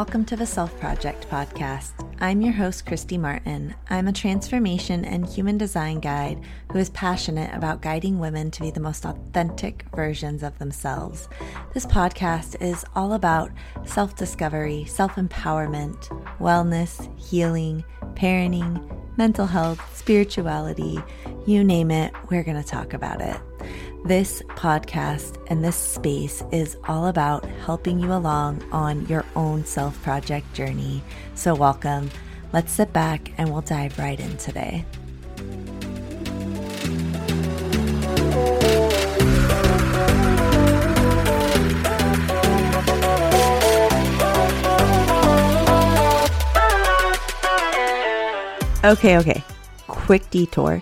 welcome to the Self Project podcast. I'm your host, Kristy Martin. I'm a transformation and human design guide who is passionate about guiding women to be the most authentic versions of themselves. This podcast is all about self discovery, self empowerment, wellness, healing, parenting, mental health, spirituality you name it, we're going to talk about it. This podcast and this space is all about helping you along on your own self project journey. So, welcome. Let's sit back and we'll dive right in today. Okay, okay. Quick detour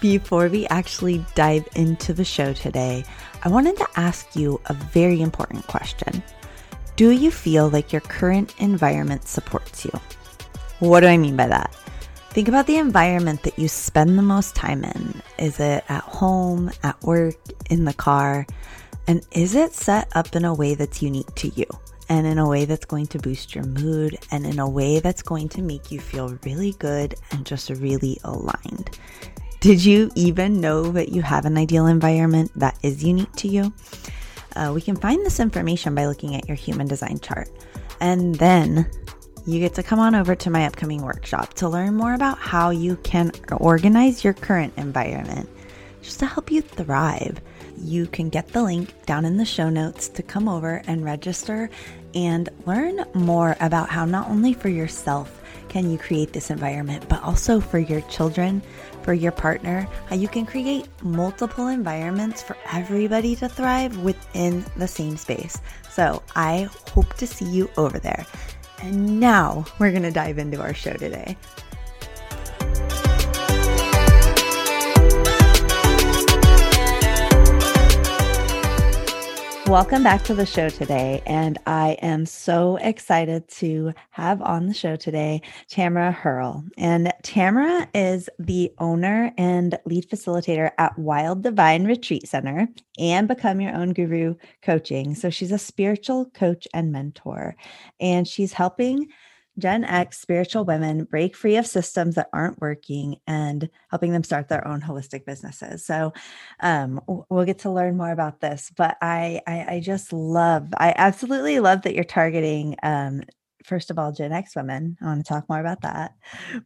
before we actually dive into the show today, I wanted to ask you a very important question. Do you feel like your current environment supports you? What do I mean by that? Think about the environment that you spend the most time in. Is it at home, at work, in the car? And is it set up in a way that's unique to you? And in a way that's going to boost your mood and in a way that's going to make you feel really good and just really aligned. Did you even know that you have an ideal environment that is unique to you? Uh, we can find this information by looking at your human design chart. And then you get to come on over to my upcoming workshop to learn more about how you can organize your current environment just to help you thrive. You can get the link down in the show notes to come over and register and learn more about how not only for yourself can you create this environment, but also for your children, for your partner, how you can create multiple environments for everybody to thrive within the same space. So I hope to see you over there. And now we're going to dive into our show today. Welcome back to the show today. And I am so excited to have on the show today Tamara Herl. And Tamara is the owner and lead facilitator at Wild Divine Retreat Center and Become Your Own Guru Coaching. So she's a spiritual coach and mentor, and she's helping Gen X spiritual women break free of systems that aren't working and helping them start their own holistic businesses. So um, we'll get to learn more about this. But I, I, I just love, I absolutely love that you're targeting. Um, first of all, Gen X women. I want to talk more about that.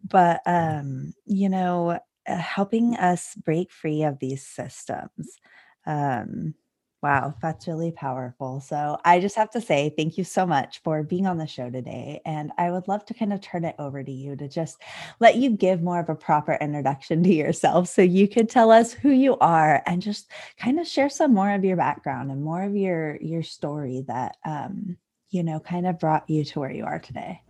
But um, you know, uh, helping us break free of these systems. Um, Wow, that's really powerful. So I just have to say thank you so much for being on the show today. And I would love to kind of turn it over to you to just let you give more of a proper introduction to yourself so you could tell us who you are and just kind of share some more of your background and more of your your story that um, you know kind of brought you to where you are today.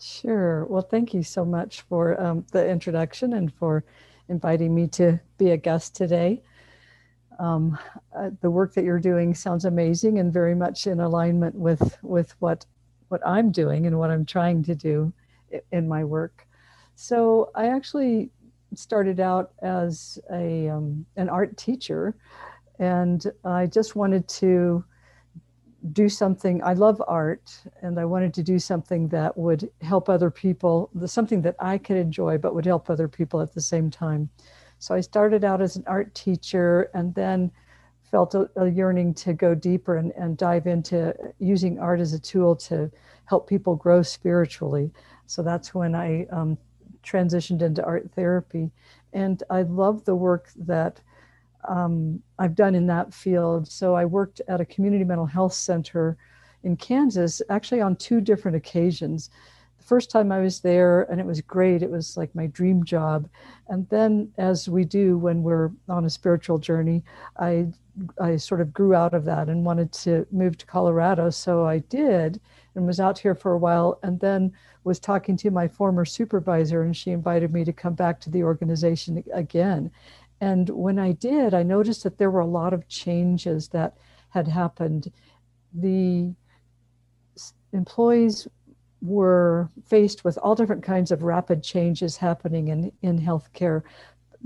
Sure. Well, thank you so much for um, the introduction and for inviting me to be a guest today. Um, uh, the work that you're doing sounds amazing and very much in alignment with with what what I'm doing and what I'm trying to do in my work. So I actually started out as a um, an art teacher, and I just wanted to do something. I love art, and I wanted to do something that would help other people, something that I could enjoy, but would help other people at the same time. So I started out as an art teacher and then felt a, a yearning to go deeper and, and dive into using art as a tool to help people grow spiritually. So that's when I um, transitioned into art therapy. And I love the work that um, I've done in that field. So I worked at a community mental health center in Kansas, actually on two different occasions the first time I was there, and it was great. It was like my dream job. And then, as we do when we're on a spiritual journey, I I sort of grew out of that and wanted to move to Colorado. So I did, and was out here for a while, and then was talking to my former supervisor, and she invited me to come back to the organization again. And when I did, I noticed that there were a lot of changes that had happened. The employees were faced with all different kinds of rapid changes happening in, in healthcare.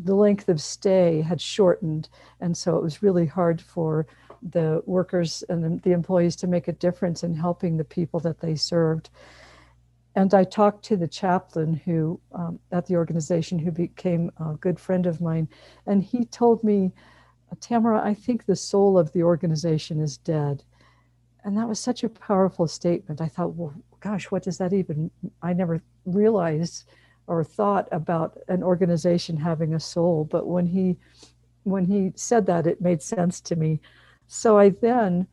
The length of stay had shortened, and so it was really hard for the workers and the, employees to make a difference in helping the people that they served. And I talked to the chaplain who um, at the organization who became a good friend of mine, and he told me, Tamara, I think the soul of the organization is dead. And that was such a powerful statement. I thought, well, gosh, what does that even? I never realized or thought about an organization having a soul, but when he when he said that, it made sense to me. So I then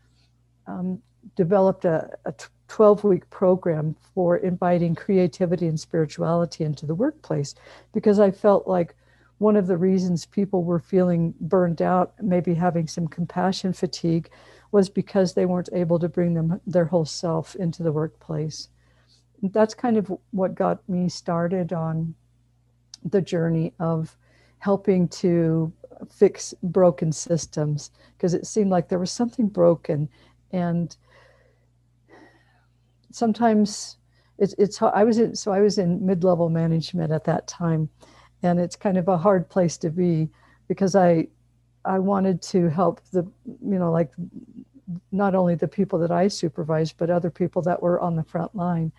um, developed a, a 12 week program for inviting creativity and spirituality into the workplace because I felt like one of the reasons people were feeling burned out, maybe having some compassion fatigue, was because they weren't able to bring them their whole self into the workplace. That's kind of what got me started on the journey of helping to fix broken systems because it seemed like there was something broken and sometimes it's it's I was in so I was in mid-level management at that time and it's kind of a hard place to be because I I wanted to help the you know like not only the people that I supervised but other people that were on the front line.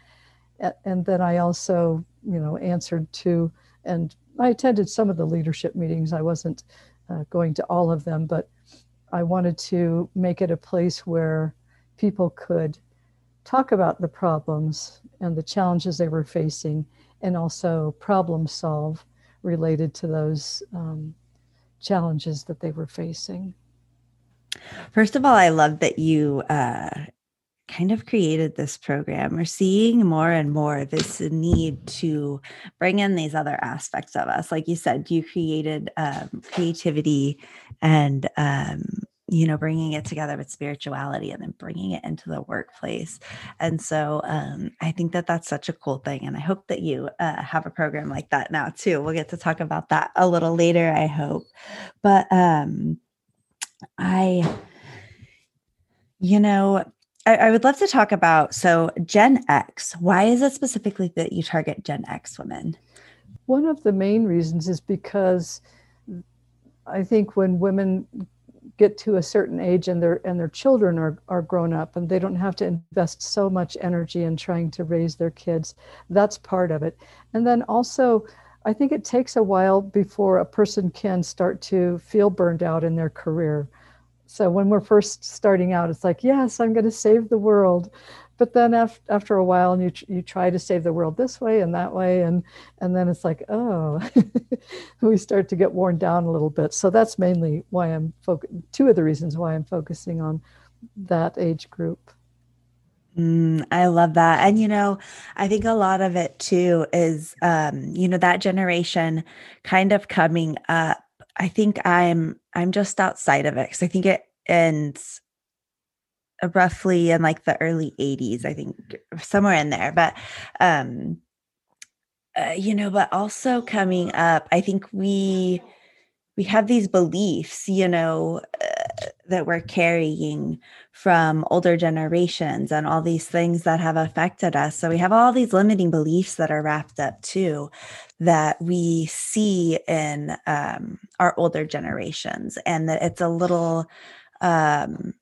And then I also you know answered to and I attended some of the leadership meetings. I wasn't uh, going to all of them but I wanted to make it a place where people could talk about the problems and the challenges they were facing and also problem solve related to those um, challenges that they were facing. First of all, I love that you uh, kind of created this program. We're seeing more and more this need to bring in these other aspects of us. Like you said, you created um, creativity and um, you know bringing it together with spirituality and then bringing it into the workplace. And so um, i think that that's such a cool thing and i hope that you uh, have a program like that now too. We'll get to talk about that a little later i hope. But um i you know I, I would love to talk about so gen x why is it specifically that you target gen x women? One of the main reasons is because I think when women get to a certain age and their and their children are, are grown up and they don't have to invest so much energy in trying to raise their kids. That's part of it. And then also i think it takes a while before a person can start to feel burned out in their career. So when we're first starting out it's like yes i'm going to save the world but then after, after a while and you, you try to save the world this way and that way and and then it's like oh we start to get worn down a little bit so that's mainly why i'm focus two of the reasons why i'm focusing on that age group Mm, I love that. And, you know, I think a lot of it too is, um, you know, that generation kind of coming up. I think I'm, I'm just outside of it because I think it ends roughly in like the early 80s i think somewhere in there but um uh, you know but also coming up i think we we have these beliefs you know uh, that we're carrying from older generations and all these things that have affected us. So we have all these limiting beliefs that are wrapped up too that we see in um, our older generations and that it's a little um,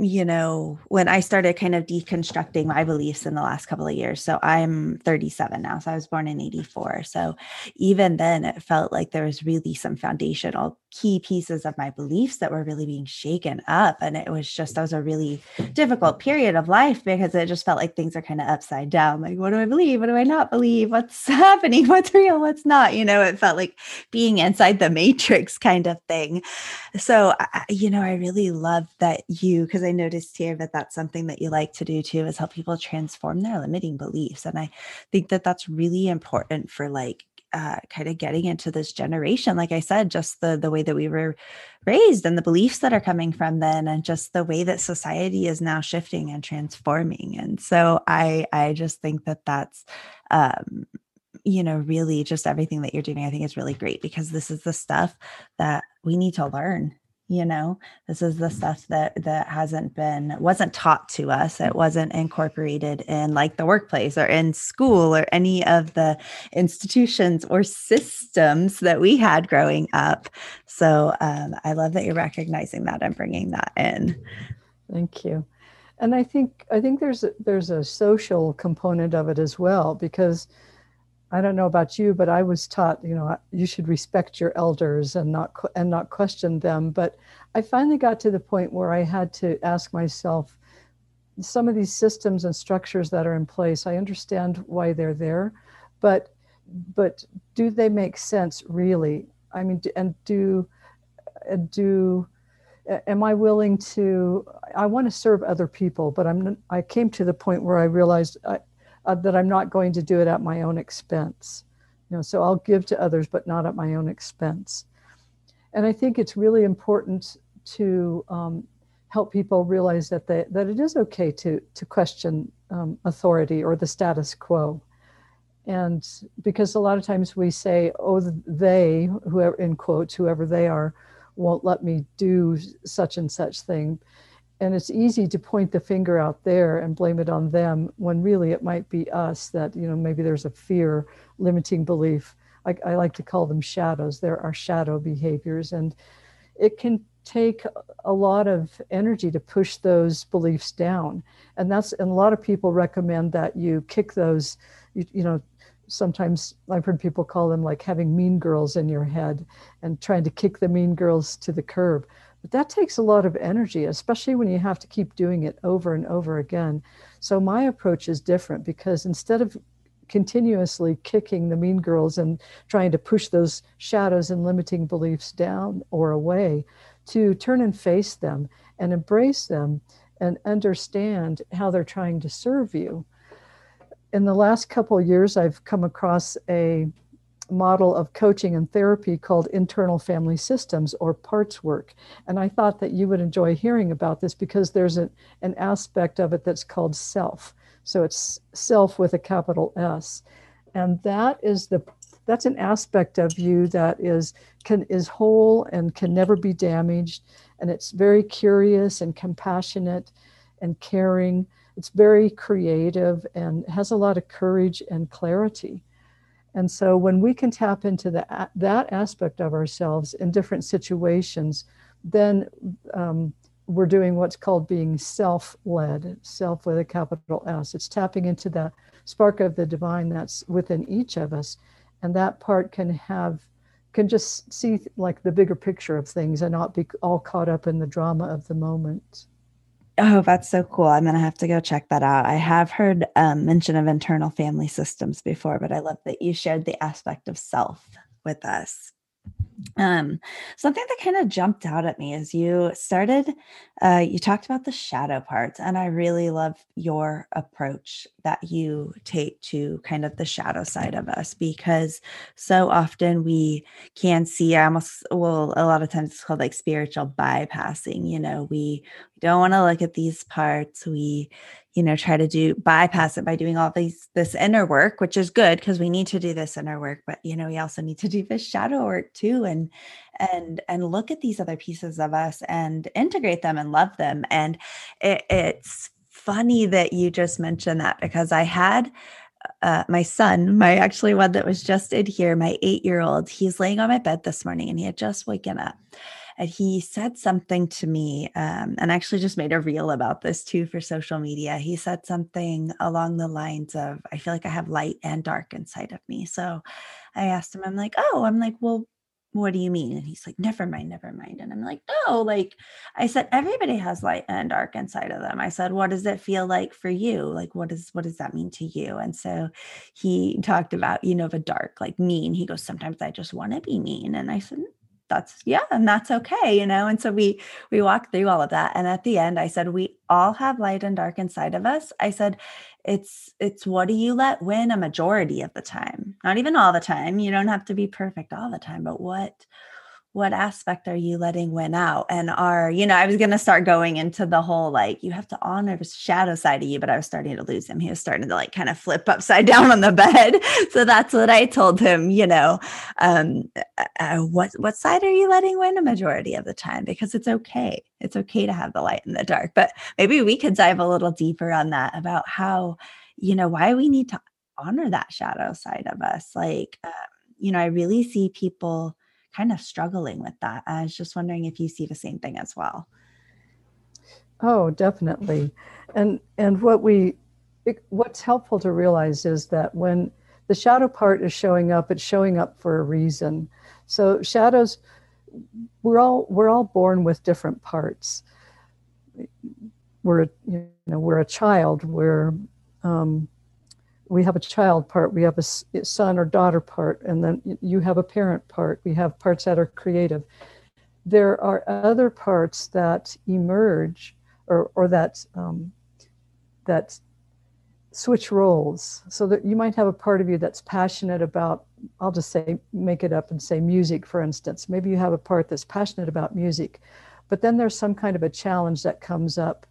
you know, when I started kind of deconstructing my beliefs in the last couple of years. So I'm 37 now. So I was born in 84. So even then, it felt like there was really some foundational key pieces of my beliefs that were really being shaken up. And it was just, that was a really difficult period of life because it just felt like things are kind of upside down. Like, what do I believe? What do I not believe? What's happening? What's real? What's not? You know, it felt like being inside the matrix kind of thing. So, you know, I really love that you, because I noticed here that that's something that you like to do too, is help people transform their limiting beliefs. And I think that that's really important for like uh, kind of getting into this generation like i said just the the way that we were raised and the beliefs that are coming from then and just the way that society is now shifting and transforming and so i i just think that that's um you know really just everything that you're doing i think is really great because this is the stuff that we need to learn you know? This is the stuff that that hasn't been wasn't taught to us. It wasn't incorporated in like the workplace or in school or any of the institutions or systems that we had growing up. So um, i love that you're recognizing that and bringing that in. Thank you. And i think i think there's a, there's a social component of it as well because I don't know about you, but I was taught, you know, you should respect your elders and not and not question them. But I finally got to the point where I had to ask myself, some of these systems and structures that are in place, I understand why they're there, but but do they make sense really? I mean, and do do am I willing to? I want to serve other people, but I'm. I came to the point where I realized I, uh, that I'm not going to do it at my own expense. You know, so I'll give to others, but not at my own expense. And I think it's really important to um, help people realize that they, that it is okay to to question um, authority or the status quo. And because a lot of times we say, "Oh, they, whoever in quotes, whoever they are, won't let me do such and such thing," and it's easy to point the finger out there and blame it on them when really it might be us that you know maybe there's a fear limiting belief. I, I, like to call them shadows. There are shadow behaviors. And it can take a lot of energy to push those beliefs down. And that's and a lot of people recommend that you kick those you, you know sometimes i've heard people call them like having mean girls in your head and trying to kick the mean girls to the curb but that takes a lot of energy, especially when you have to keep doing it over and over again. So my approach is different because instead of continuously kicking the mean girls and trying to push those shadows and limiting beliefs down or away, to turn and face them and embrace them and understand how they're trying to serve you. In the last couple years, I've come across a model of coaching and therapy called internal family systems or parts work. And I thought that you would enjoy hearing about this because there's a, an aspect of it that's called self. So it's self with a capital S. And that is the that's an aspect of you that is can is whole and can never be damaged and it's very curious and compassionate and caring it's very creative and has a lot of courage and clarity and so when we can tap into the, that aspect of ourselves in different situations, then um, we're doing what's called being self led, self with a capital S. It's tapping into the spark of the divine that's within each of us. And that part can have, can just see like the bigger picture of things and not be all caught up in the drama of the moment. Oh, that's so cool. I'm going to have to go check that out. I have heard um, mention of internal family systems before, but I love that you shared the aspect of self with us. Um, something that kind of jumped out at me is you started, uh, you talked about the shadow parts, and I really love your approach that you take to kind of the shadow side of us because so often we can see almost, well, a lot of times it's called like spiritual bypassing. You know, we don't want to look at these parts. We, you know try to do bypass it by doing all these this inner work which is good because we need to do this inner work but you know we also need to do this shadow work too and and and look at these other pieces of us and integrate them and love them and it, it's funny that you just mentioned that because i had uh, my son, my actually one that was just in here, my eight year old, he's laying on my bed this morning and he had just waken up and he said something to me um, and actually just made a reel about this too for social media he said something along the lines of i feel like i have light and dark inside of me so i asked him i'm like oh i'm like well what do you mean? And he's like, never mind, never mind. And I'm like, no, like I said, everybody has light and dark inside of them. I said, what does it feel like for you? Like, what is, what does that mean to you? And so he talked about, you know, the dark, like mean. He goes, sometimes I just want to be mean. And I said, that's yeah and that's okay you know and so we we walked through all of that and at the end i said we all have light and dark inside of us. I said it's it's what do you let win a majority of the time? Not even all the time you don't have to be perfect all the time but what what aspect are you letting win out? And are you know i was going to start going into the whole like you have to honor the shadow side of you but i was starting to lose him. He was starting to like kind of flip upside down on the bed. So that's what i told him you know um uh, uh, what what side are you letting win a majority of the time? Because it's okay. It's okay to have the light in the dark. But maybe we could dive a little deeper on that about how you know why we need to honor that shadow side of us. Like um, you know i really see people kind of struggling with that. I was just wondering if you see the same thing as well. Oh, definitely. And and what we what's helpful to realize is that when the shadow part is showing up, it's showing up for a reason. So shadows we're all we're all born with different parts. We're you know we're a child. We're um, we have a child part, we have a son or daughter part, and then you have a parent part. We have parts that are creative. There are other parts that emerge or, or that, um, that switch roles. So that you might have a part of you that's passionate about, I'll just say, make it up and say music, for instance. Maybe you have a part that's passionate about music, but then there's some kind of a challenge that comes up.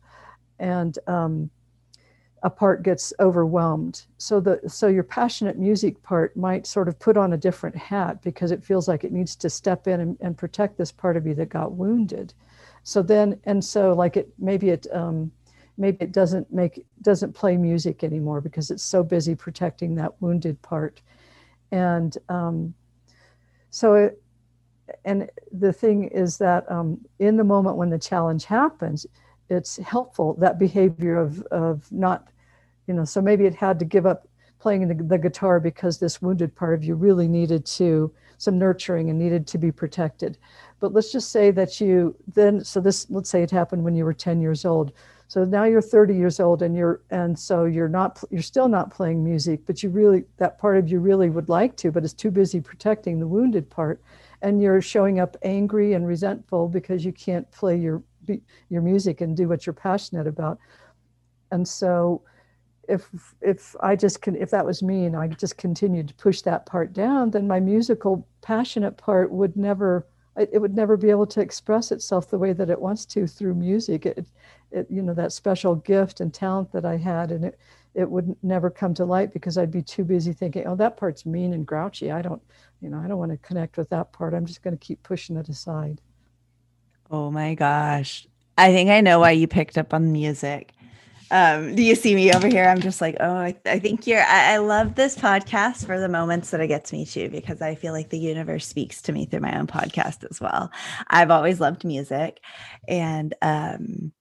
And um, a part gets overwhelmed. So the so your passionate music part might sort of put on a different hat because it feels like it needs to step in and, and protect this part of you that got wounded. So then and so like it maybe it um, maybe it doesn't make doesn't play music anymore because it's so busy protecting that wounded part. And um, so it, and the thing is that um, in the moment when the challenge happens, it's helpful that behavior of of not you know so maybe it had to give up playing the, the guitar because this wounded part of you really needed to some nurturing and needed to be protected. But let's just say that you then so this let's say it happened when you were 10 years old. So now you're 30 years old and you're and so you're not you're still not playing music but you really that part of you really would like to but it's too busy protecting the wounded part. And you're showing up angry and resentful because you can't play your your music and do what you're passionate about. And so if if I just can if that was me and I just continued to push that part down, then my musical passionate part would never it would never be able to express itself the way that it wants to through music. It, it you know that special gift and talent that I had, and it it would never come to light because I'd be too busy thinking, oh, that part's mean and grouchy. I don't, you know, I don't want to connect with that part. I'm just going to keep pushing it aside. Oh my gosh. I think I know why you picked up on music. Um, do you see me over here? I'm just like, oh, I, I think you're. I, I, love this podcast for the moments that it gets me to because I feel like the universe speaks to me through my own podcast as well. I've always loved music, and um,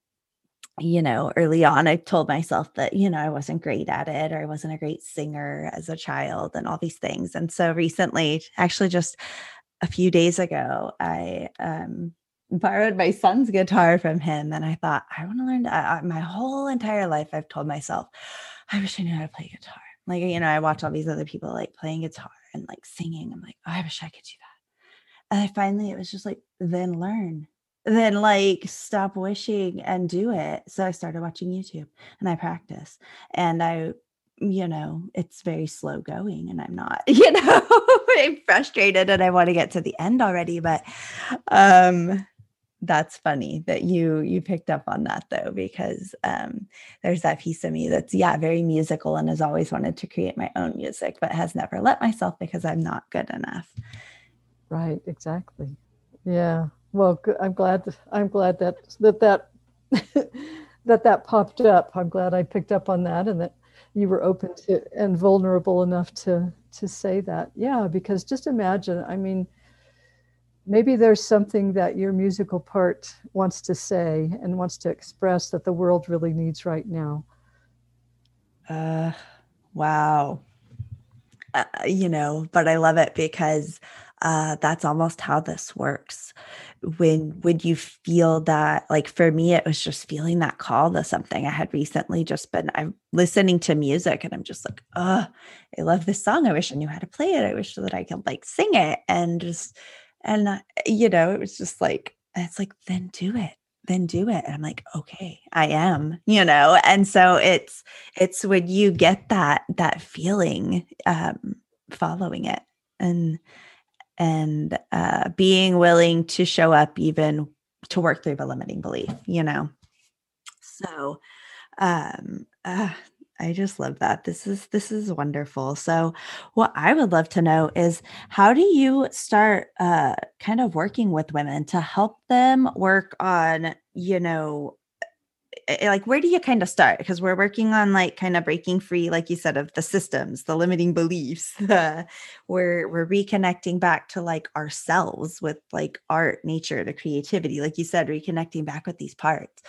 you know, early on, I told myself that you know I wasn't great at it or I wasn't a great singer as a child, and all these things. And so recently, actually, just a few days ago, I um borrowed my son's guitar from him and i thought i want to learn to, I, my whole entire life i've told myself i wish i knew how to play guitar. Like you know i watch all these other people like playing guitar and like singing i'm like oh, i wish i could do that. And i finally it was just like then learn. Then like stop wishing and do it. So i started watching youtube and i practice and i you know it's very slow going and i'm not you know i'm frustrated and i want to get to the end already but um that's funny that you you picked up on that though because um there's that piece of me that's yeah very musical and has always wanted to create my own music but has never let myself because i'm not good enough. Right exactly. Yeah. Well i'm glad i'm glad that that that that that popped up. I'm glad i picked up on that and that you were open to and vulnerable enough to to say that. Yeah because just imagine i mean maybe there's something that your musical part wants to say and wants to express that the world really needs right now. Uh wow. Uh, you know but i love it because uh that's almost how this works. When would you feel that like for me it was just feeling that call to something. I had recently just been i'm listening to music and i'm just like oh i love this song. I wish i knew how to play it. I wish that i could like sing it. And just and, uh, you know, it was just like, it's like, then do it then do it and i'm like okay i am you know and so it's it's when you get that that feeling um following it and and uh, being willing to show up even to work through the limiting belief, you know? So, um, uh, I just love that. This is this is wonderful. So, what I would love to know is how do you start uh kind of working with women to help them work on, you know, eh, eh, like where do you kind of start because we're working on like kind of breaking free like you said of the systems the limiting beliefs we're we're reconnecting back to like ourselves with like art nature the creativity like you said reconnecting back with these parts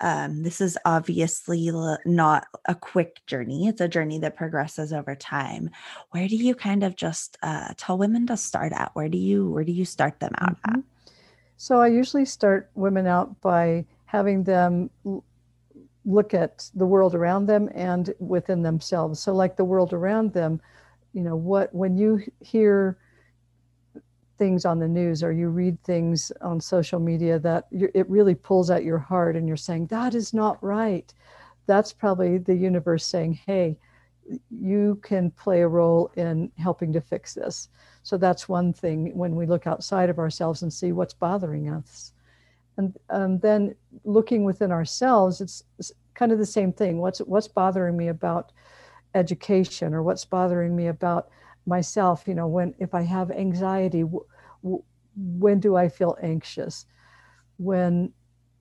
um, this is obviously not a quick journey. It's a journey that progresses over time. Where do you kind of just uh, tell women to start at? Where do you where do you start them out mm-hmm. at? So I usually start women out by having them look at the world around them and within themselves. So like the world around them, you know, what when you hear things on the news or you read things on social media that it really pulls at your heart and you're saying that is not right. That's probably the universe saying hey you can play a role in helping to fix this. So that's one thing when we look outside of ourselves and see what's bothering us. And um, then looking within ourselves it's, it's kind of the same thing. What's what's bothering me about education or what's bothering me about myself you know when if i have anxiety w- w- when do i feel anxious? When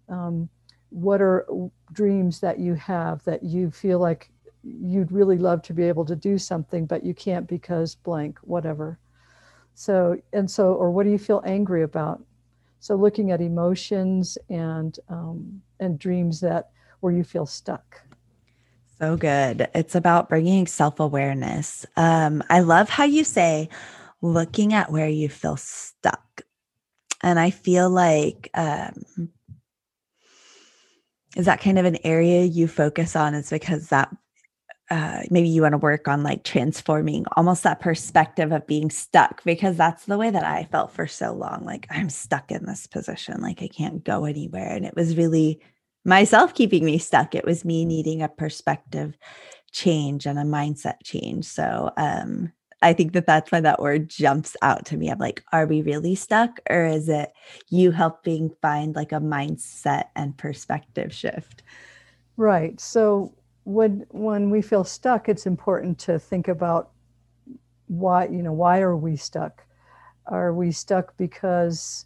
um, what are dreams that you have that you feel like you'd really love to be able to do something but you can't because blank whatever. So and so or what do you feel angry about? So looking at emotions and um, and dreams that where you feel stuck so good. It's about bringing self awareness. Um, I love how you say looking at where you feel stuck. And I feel like, um, is that kind of an area you focus on? Is because that uh, maybe you want to work on like transforming almost that perspective of being stuck because that's the way that I felt for so long. Like I'm stuck in this position, like I can't go anywhere. And it was really myself keeping me stuck. It was me needing a perspective change and a mindset change. So um, I think that that's why that word jumps out to me. I'm like, are we really stuck, or is it you helping find like a mindset and perspective shift? Right. So when when we feel stuck, it's important to think about why you know why are we stuck? Are we stuck because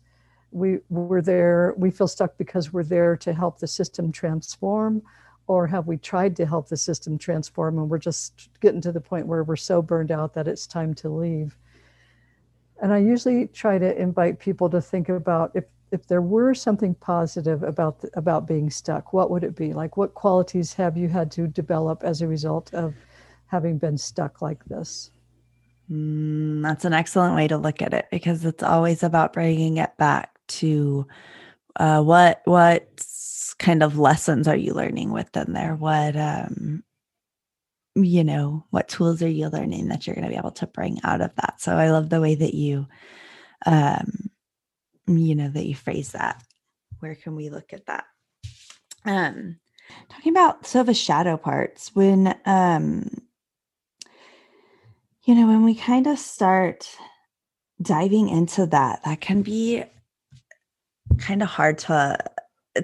we we're there we feel stuck because we're there to help the system transform or have we tried to help the system transform and we're just getting to the point where we're so burned out that it's time to leave? And i usually try to invite people to think about if if there were something positive about about being stuck what would it be? Like what qualities have you had to develop as a result of having been stuck like this? Mm, that's an excellent way to look at it because it's always about bringing it back to uh, what what kind of lessons are you learning within there? What um, you know, what tools are you learning that you're going to be able to bring out of that? So I love the way that you, um, you know, that you phrase that. Where can we look at that? Um, talking about so the shadow parts when um you know when we kind of start diving into that that can be kind of hard to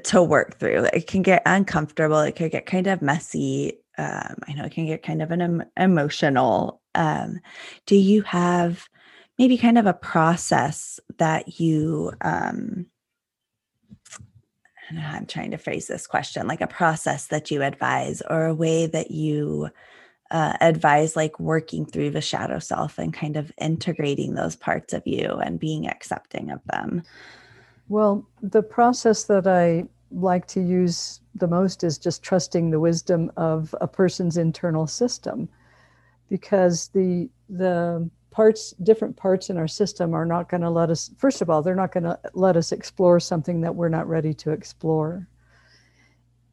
to work through. It can get uncomfortable. It can get kind of messy. Um, I know it can get kind of an em- emotional. Um, do you have maybe kind of a process that you? Um, I'm trying to phrase this question like a process that you advise or a way that you uh, advise like working through the shadow self and kind of integrating those parts of you and being accepting of them well, the process that I like to use the most is just trusting the wisdom of a person's internal system. Because the the parts different parts in our system are not going to let us first of all they're not going to let us explore something that we're not ready to explore.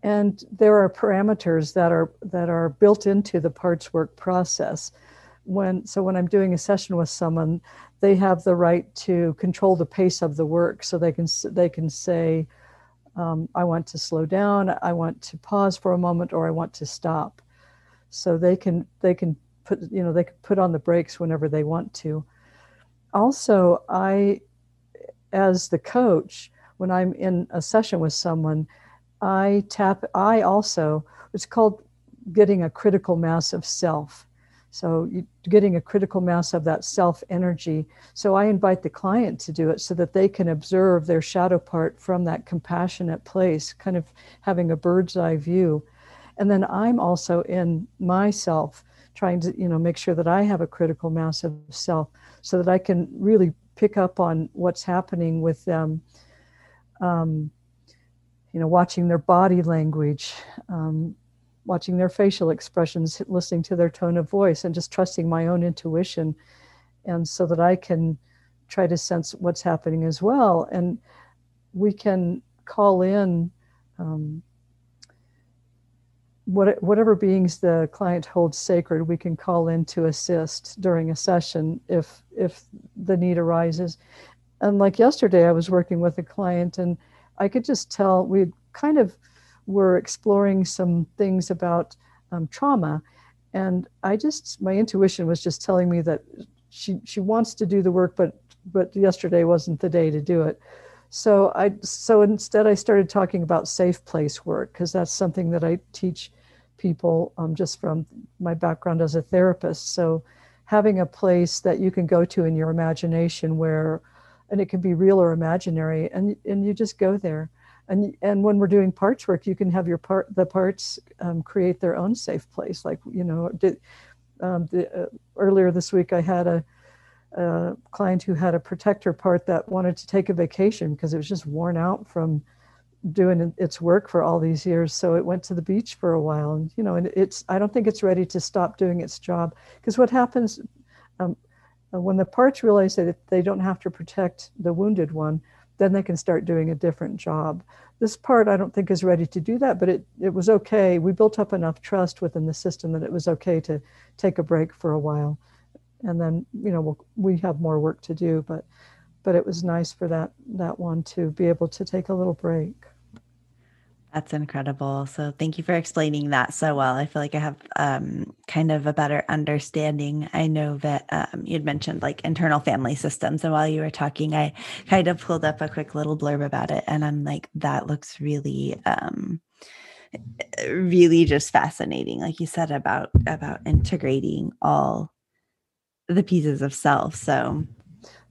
And there are parameters that are that are built into the parts work process. When so when i'm doing a session with someone they have the right to control the pace of the work. So they can they can say, um, "I want to slow down. I want to pause for a moment, or I want to stop." So they can they can put you know they can put on the brakes whenever they want to. also, I, as the coach, when I'm in a session with someone, I tap, I also, it's called getting a critical mass of self. So, you, getting a critical mass of that self energy. So, I invite the client to do it so that they can observe their shadow part from that compassionate place, kind of having a bird's eye view. And then I'm also in myself trying to, you know, make sure that I have a critical mass of self so that I can really pick up on what's happening with them. Um, you know, watching their body language, um, watching their facial expressions, listening to their tone of voice, and just trusting my own intuition. And so that I can try to sense what's happening as well. And we can call in um, what, whatever beings the client holds sacred, we can call in to assist during a session if, if the need arises. And like yesterday, I was working with a client and I could just tell we kind of were exploring some things about um, trauma. And I just, my intuition was just telling me that she, she wants to do the work, but, but yesterday wasn't the day to do it. So I, so instead I started talking about safe place work because that's something that I teach people um, just from my background as a therapist. So having a place that you can go to in your imagination where, and it can be real or imaginary, and and you just go there and and when we're doing parts work you can have your part the parts um, create their own safe place. Like you know did, um, the, uh, earlier this week i had a, a, client who had a protector part that wanted to take a vacation because it was just worn out from doing its work for all these years. So it went to the beach for a while and you know and it's i don't think it's ready to stop doing its job. Because what happens um, when the parts realize that they don't have to protect the wounded one then they can start doing a different job. This part I don't think is ready to do that, but it, it was okay. We built up enough trust within the system that it was okay to take a break for a while. And then, you know, we'll, we have more work to do, but but it was nice for that that one to be able to take a little break. That's incredible. So thank you for explaining that so well. I feel like I have um, kind of a better understanding. I know that um, you'd mentioned like internal family systems. And while you were talking, I kind of pulled up a quick little blurb about it. And I'm like, that looks really, um, really just fascinating. Like you said about, about integrating all the pieces of self. So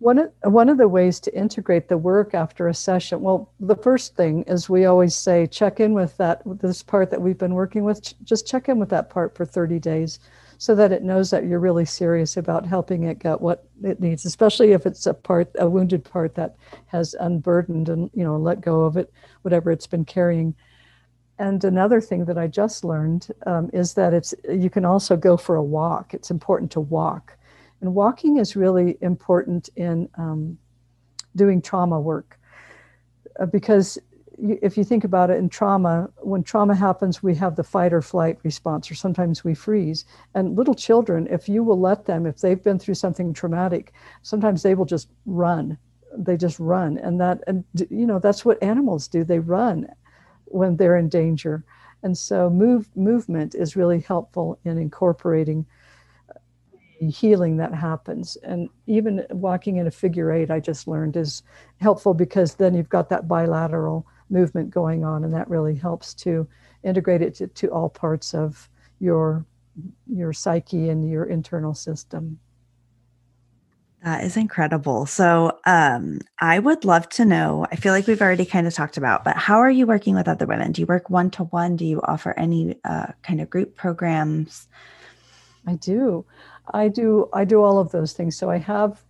one of, one of the ways to integrate the work after a session, well, the first thing is we always say check in with that this part that we've been working with. Just check in with that part for 30 days, so that it knows that you're really serious about helping it get what it needs. Especially if it's a part, a wounded part that has unburdened and you know let go of it, whatever it's been carrying. And another thing that I just learned um, is that it's you can also go for a walk. It's important to walk and walking is really important in um, doing trauma work uh, because if you think about it in trauma, when trauma happens, we have the fight or flight response, or sometimes we freeze. And little children, if you will let them, if they've been through something traumatic, sometimes they will just run. They just run. And that, and you know, that's what animals do. They run when they're in danger. And so move, movement is really helpful in incorporating healing that happens. And even walking in a figure eight, I just learned is helpful because then you've got that bilateral movement going on, and that really helps to integrate it to, to all parts of your your psyche and your internal system. That is incredible. So, um, I would love to know. I feel like we've already kind of talked about, but how are you working with other women? Do you work one to one? Do you offer any uh, kind of group programs? I do. I do I do all of those things. So I have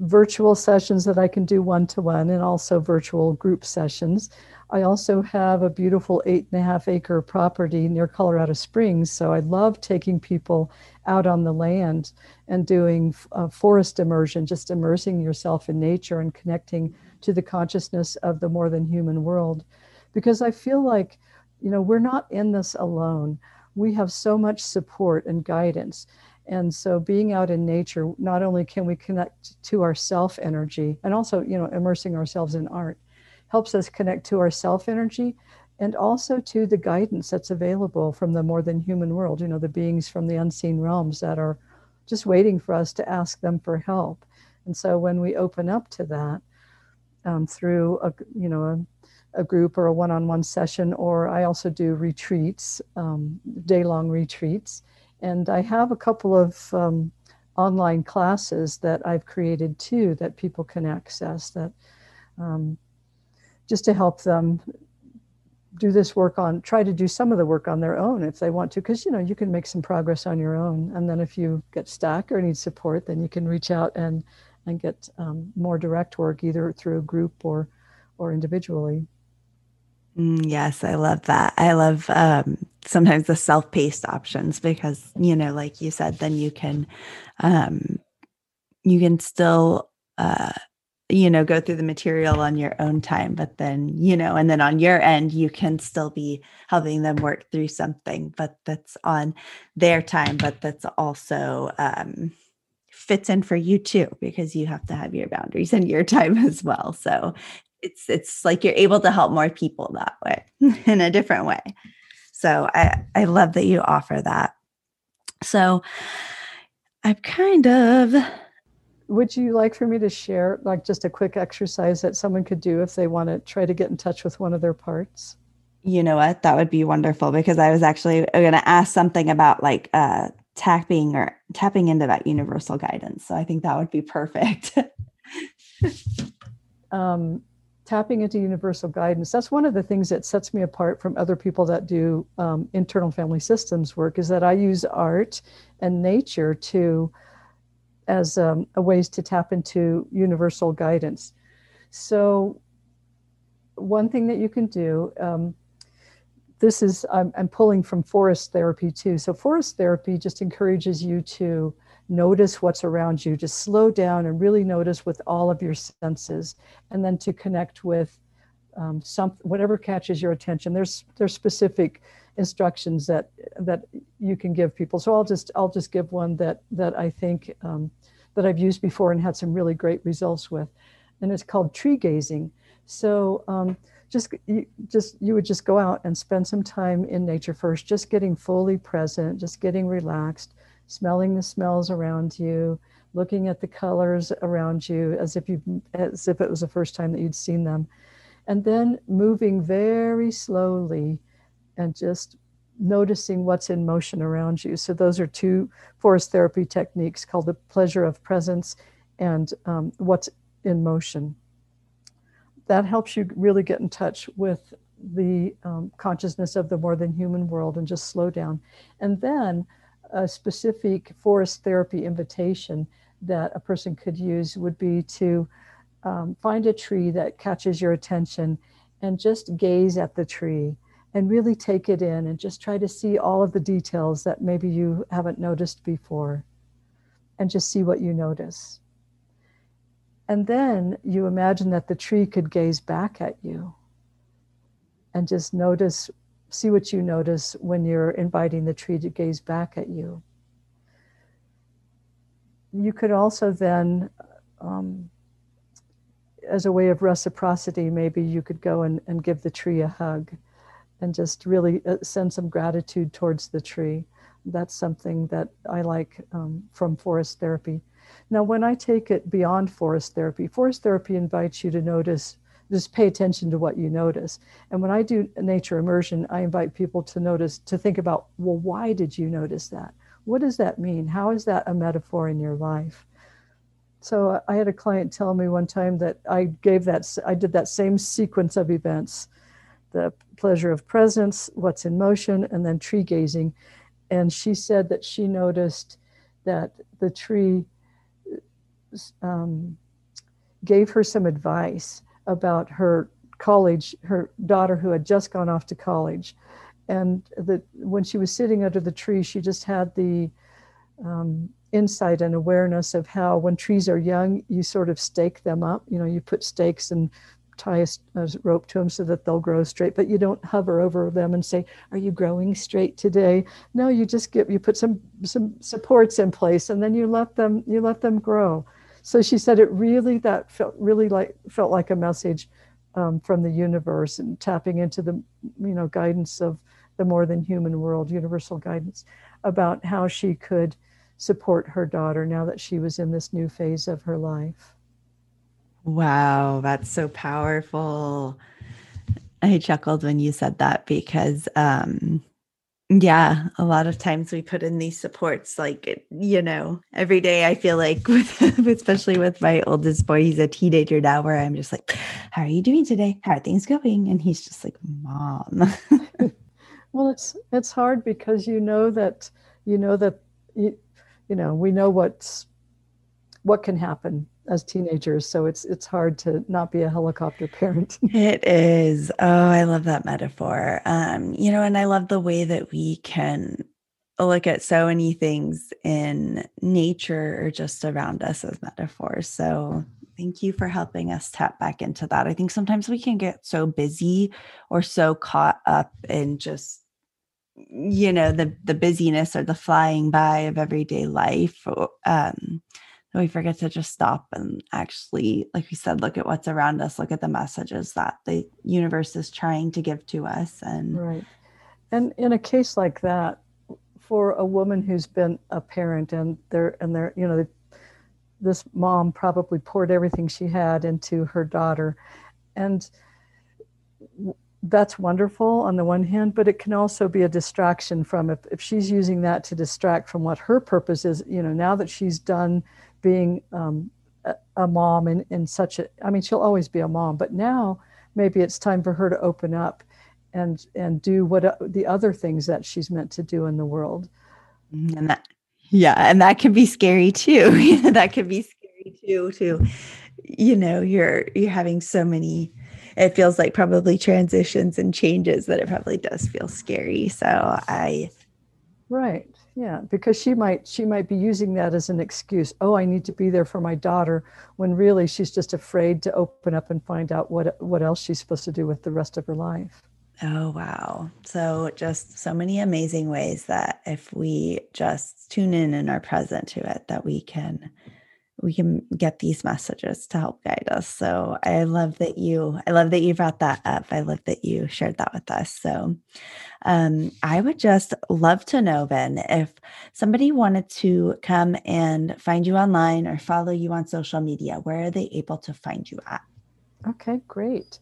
virtual sessions that I can do one to one and also virtual group sessions. I also have a beautiful eight and a half acre property near Colorado Springs. So I love taking people out on the land and doing uh, forest immersion, just immersing yourself in nature and connecting to the consciousness of the more than human world. Because I feel like, you know, we're not in this alone. We have so much support and guidance. And so being out in nature, not only can we connect to our self energy and also, you know, immersing ourselves in art helps us connect to our self energy and also to the guidance that's available from the more than human world, you know, the beings from the unseen realms that are just waiting for us to ask them for help. And so when we open up to that um, through a you know a, a, group or a one-on-one session, or I also do retreats, um, day-long retreats, and I have a couple of um, online classes that I've created too that people can access that um, just to help them do this work on try to do some of the work on their own if they want to because you know you can make some progress on your own. And then if you get stuck or need support then you can reach out and and get um, more direct work either through a group or or individually. Mm, yes i love that. I love um, sometimes the self-paced options because you know like you said then you can um, you can still uh, you know go through the material on your own time but then you know and then on your end you can still be helping them work through something but that's on their time but that's also um, fits in for you too because you have to have your boundaries and your time as well. So it's it's like you're able to help more people that way in a different way so i i love that you offer that. So i've kind of would you like for me to share like just a quick exercise that someone could do if they want to try to get in touch with one of their parts? You know what? That would be wonderful because i was actually going to ask something about like uh tapping or tapping into that universal guidance. So i think that would be perfect. Um, tapping into universal guidance that's one of the things that sets me apart from other people that do um, internal family systems work is that i use art and nature to as um, a ways to tap into universal guidance. So, one thing that you can do, um, this is, I'm, I'm pulling from forest therapy too. So, forest therapy just encourages you to notice what's around you, to slow down and really notice with all of your senses, and then to connect with um, some whatever catches your attention. There's there's specific instructions that that you can give people. So I'll just I'll just give one that that I think um, that I've used before and had some really great results with, and it's called tree gazing. So um, just you, just you would just go out and spend some time in nature first, just getting fully present, just getting relaxed, smelling the smells around you, looking at the colors around you as if you as if it was the first time that you'd seen them, and then moving very slowly and just noticing what's in motion around you. So, those are two forest therapy techniques called the pleasure of presence and um, what's in motion. That helps you really get in touch with the um, consciousness of the more than human world and just slow down. And then a specific forest therapy invitation that a person could use would be to um, find a tree that catches your attention and just gaze at the tree and really take it in and just try to see all of the details that maybe you haven't noticed before and just see what you notice. And then you imagine that the tree could gaze back at you and just notice, see what you notice when you're inviting the tree to gaze back at you. You could also then, um, as a way of reciprocity, maybe you could go and, and give the tree a hug and just really uh, send some gratitude towards the tree. That's something that I like um, from forest therapy. Now, when I take it beyond forest therapy, forest therapy invites you to notice, just pay attention to what you notice. And when I do nature immersion, I invite people to notice, to think about, well, why did you notice that? What does that mean? How is that a metaphor in your life? So I had a client tell me one time that I gave that, I did that same sequence of events the pleasure of presence, what's in motion, and then tree gazing. And she said that she noticed that the tree um, gave her some advice about her college, her daughter who had just gone off to college. And that when she was sitting under the tree, she just had the um, insight and awareness of how when trees are young, you sort of stake them up. You know, you put stakes and tie a, a, rope to them so that they'll grow straight but you don't hover over them and say are you growing straight today no you just get you put some some supports in place and then you let them you let them grow so she said it really that felt really like felt like a message um, from the universe and tapping into the you know guidance of the more than human world universal guidance about how she could support her daughter now that she was in this new phase of her life. Wow, that's so powerful. I chuckled when you said that because um yeah, a lot of times we put in these supports like you know, every day I feel like with especially with my oldest boy, he's a teenager now where I'm just like, "How are you doing today? How are things going?" and he's just like, "Mom." well, it's it's hard because you know that you know that you, you know, we know what's what can happen as teenagers so it's it's hard to not be a helicopter parent. It is. Oh i love that metaphor. Um you know and i love the way that we can look at so many things in nature or just around us as metaphors. So thank you for helping us tap back into that. I think sometimes we can get so busy or so caught up in just you know the the busyness or the flying by of everyday life um we forget to just stop and actually like we said look at what's around us look at the messages that the universe is trying to give to us and right. And in a case like that for a woman who's been a parent and they're and they're you know this mom probably poured everything she had into her daughter and that's wonderful on the one hand, but it can also be a distraction from if, if she's using that to distract from what her purpose is, you know, now that she's done being um, a, a, mom in, in such a, I mean, she'll always be a mom, but now maybe it's time for her to open up and, and do what uh, the other things that she's meant to do in the world. Mm-hmm, and that, yeah. And that can be scary too. that can be scary too, too. You know, you're, you're having so many, it feels like probably transitions and changes that it probably does feel scary. So I Right. Yeah, because she might she might be using that as an excuse. Oh, I need to be there for my daughter when really she's just afraid to open up and find out what what else she's supposed to do with the rest of her life. Oh, wow. So, just so many amazing ways that if we just tune in and are present to it, that we can we can get these messages to help guide us. So I love that you I love that you brought that up. I love that you shared that with us. So um, I would just love to know, Ben, if somebody wanted to come and find you online or follow you on social media, where are they able to find you at? Okay, great.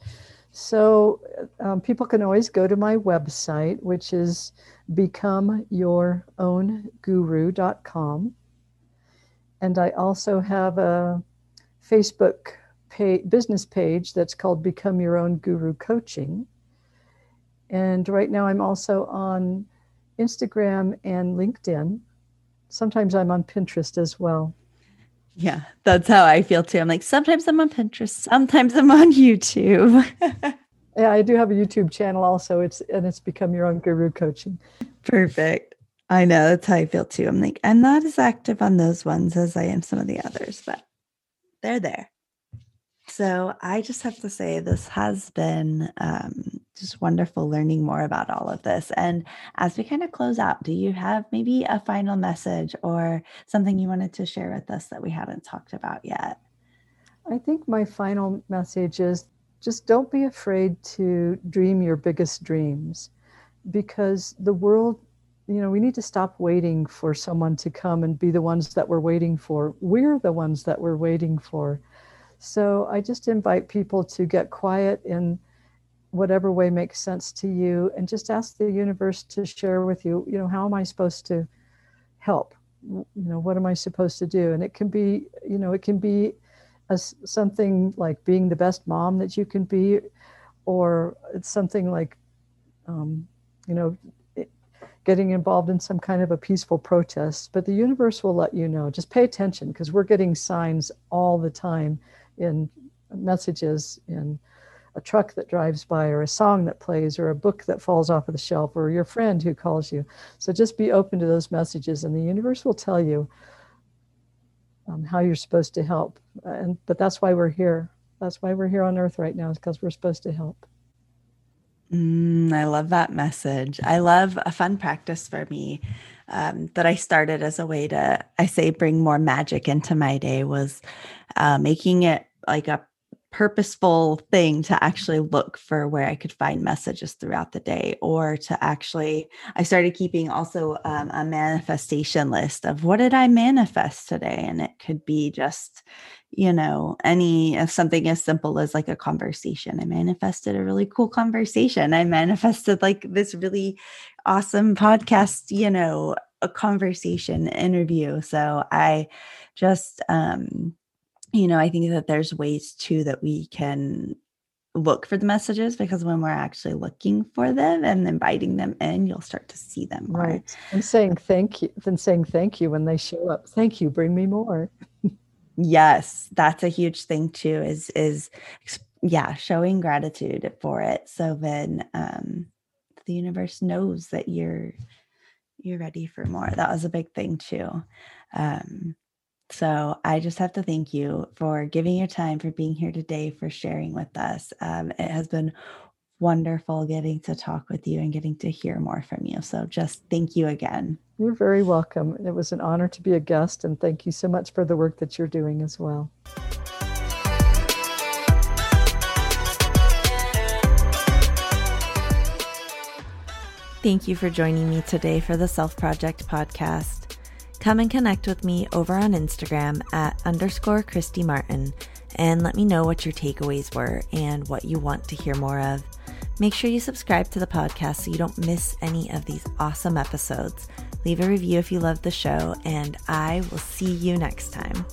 So um, people can always go to my website, which is becomeyourownguru.com and I also have a Facebook pay, business page that's called Become Your Own Guru Coaching. And right now I'm also on Instagram and LinkedIn. Sometimes I'm on Pinterest as well. Yeah, that's how I feel too. I'm like, sometimes I'm on Pinterest, sometimes I'm on YouTube. yeah, I do have a YouTube channel also. It's and it's become your own guru coaching. Perfect. I know that's how I feel too. I'm like, I'm not as active on those ones as I am some of the others, but they're there. So I just have to say, this has been um, just wonderful learning more about all of this. And as we kind of close out, do you have maybe a final message or something you wanted to share with us that we haven't talked about yet? I think my final message is just don't be afraid to dream your biggest dreams because the world you know, we need to stop waiting for someone to come and be the ones that we're waiting for. We're the ones that we're waiting for. So I just invite people to get quiet in whatever way makes sense to you and just ask the universe to share with you, you know, how am I supposed to help? You know, what am I supposed to do? And it can be, you know, it can be as something like being the best mom that you can be, or it's something like, um, you know, getting involved in some kind of a peaceful protest, but the universe will let you know. Just pay attention because we're getting signs all the time in messages in a truck that drives by or a song that plays or a book that falls off of the shelf or your friend who calls you. So just be open to those messages and the universe will tell you um, how you're supposed to help. And but that's why we're here. That's why we're here on earth right now is because we're supposed to help. Mm, I love that message. I love a fun practice for me um, that I started as a way to, I say, bring more magic into my day was uh, making it like a purposeful thing to actually look for where I could find messages throughout the day, or to actually, I started keeping also um, a manifestation list of what did I manifest today? And it could be just, you know, any of something as simple as like a conversation. I manifested a really cool conversation. I manifested like this really awesome podcast, you know, a conversation interview. So I just, um, you know, I think that there's ways too that we can look for the messages because when we're actually looking for them and inviting them in, you'll start to see them more. Right. And saying thank you, then saying thank you when they show up. Thank you, bring me more. yes, that's a huge thing too, is is yeah, showing gratitude for it. So then um the universe knows that you're you're ready for more. That was a big thing too. Um so I just have to thank you for giving your time, for being here today, for sharing with us. Um, it has been wonderful getting to talk with you and getting to hear more from you. So just thank you again. You're very welcome. It was an honor to be a guest, and thank you so much for the work that you're doing as well. Thank you for joining me today for the Self Project podcast. Come and connect with me over on Instagram at underscore Kristy Martin and let me know what your takeaways were and what you want to hear more of. Make sure you subscribe to the podcast so you don't miss any of these awesome episodes. Leave a review if you love the show, and I will see you next time.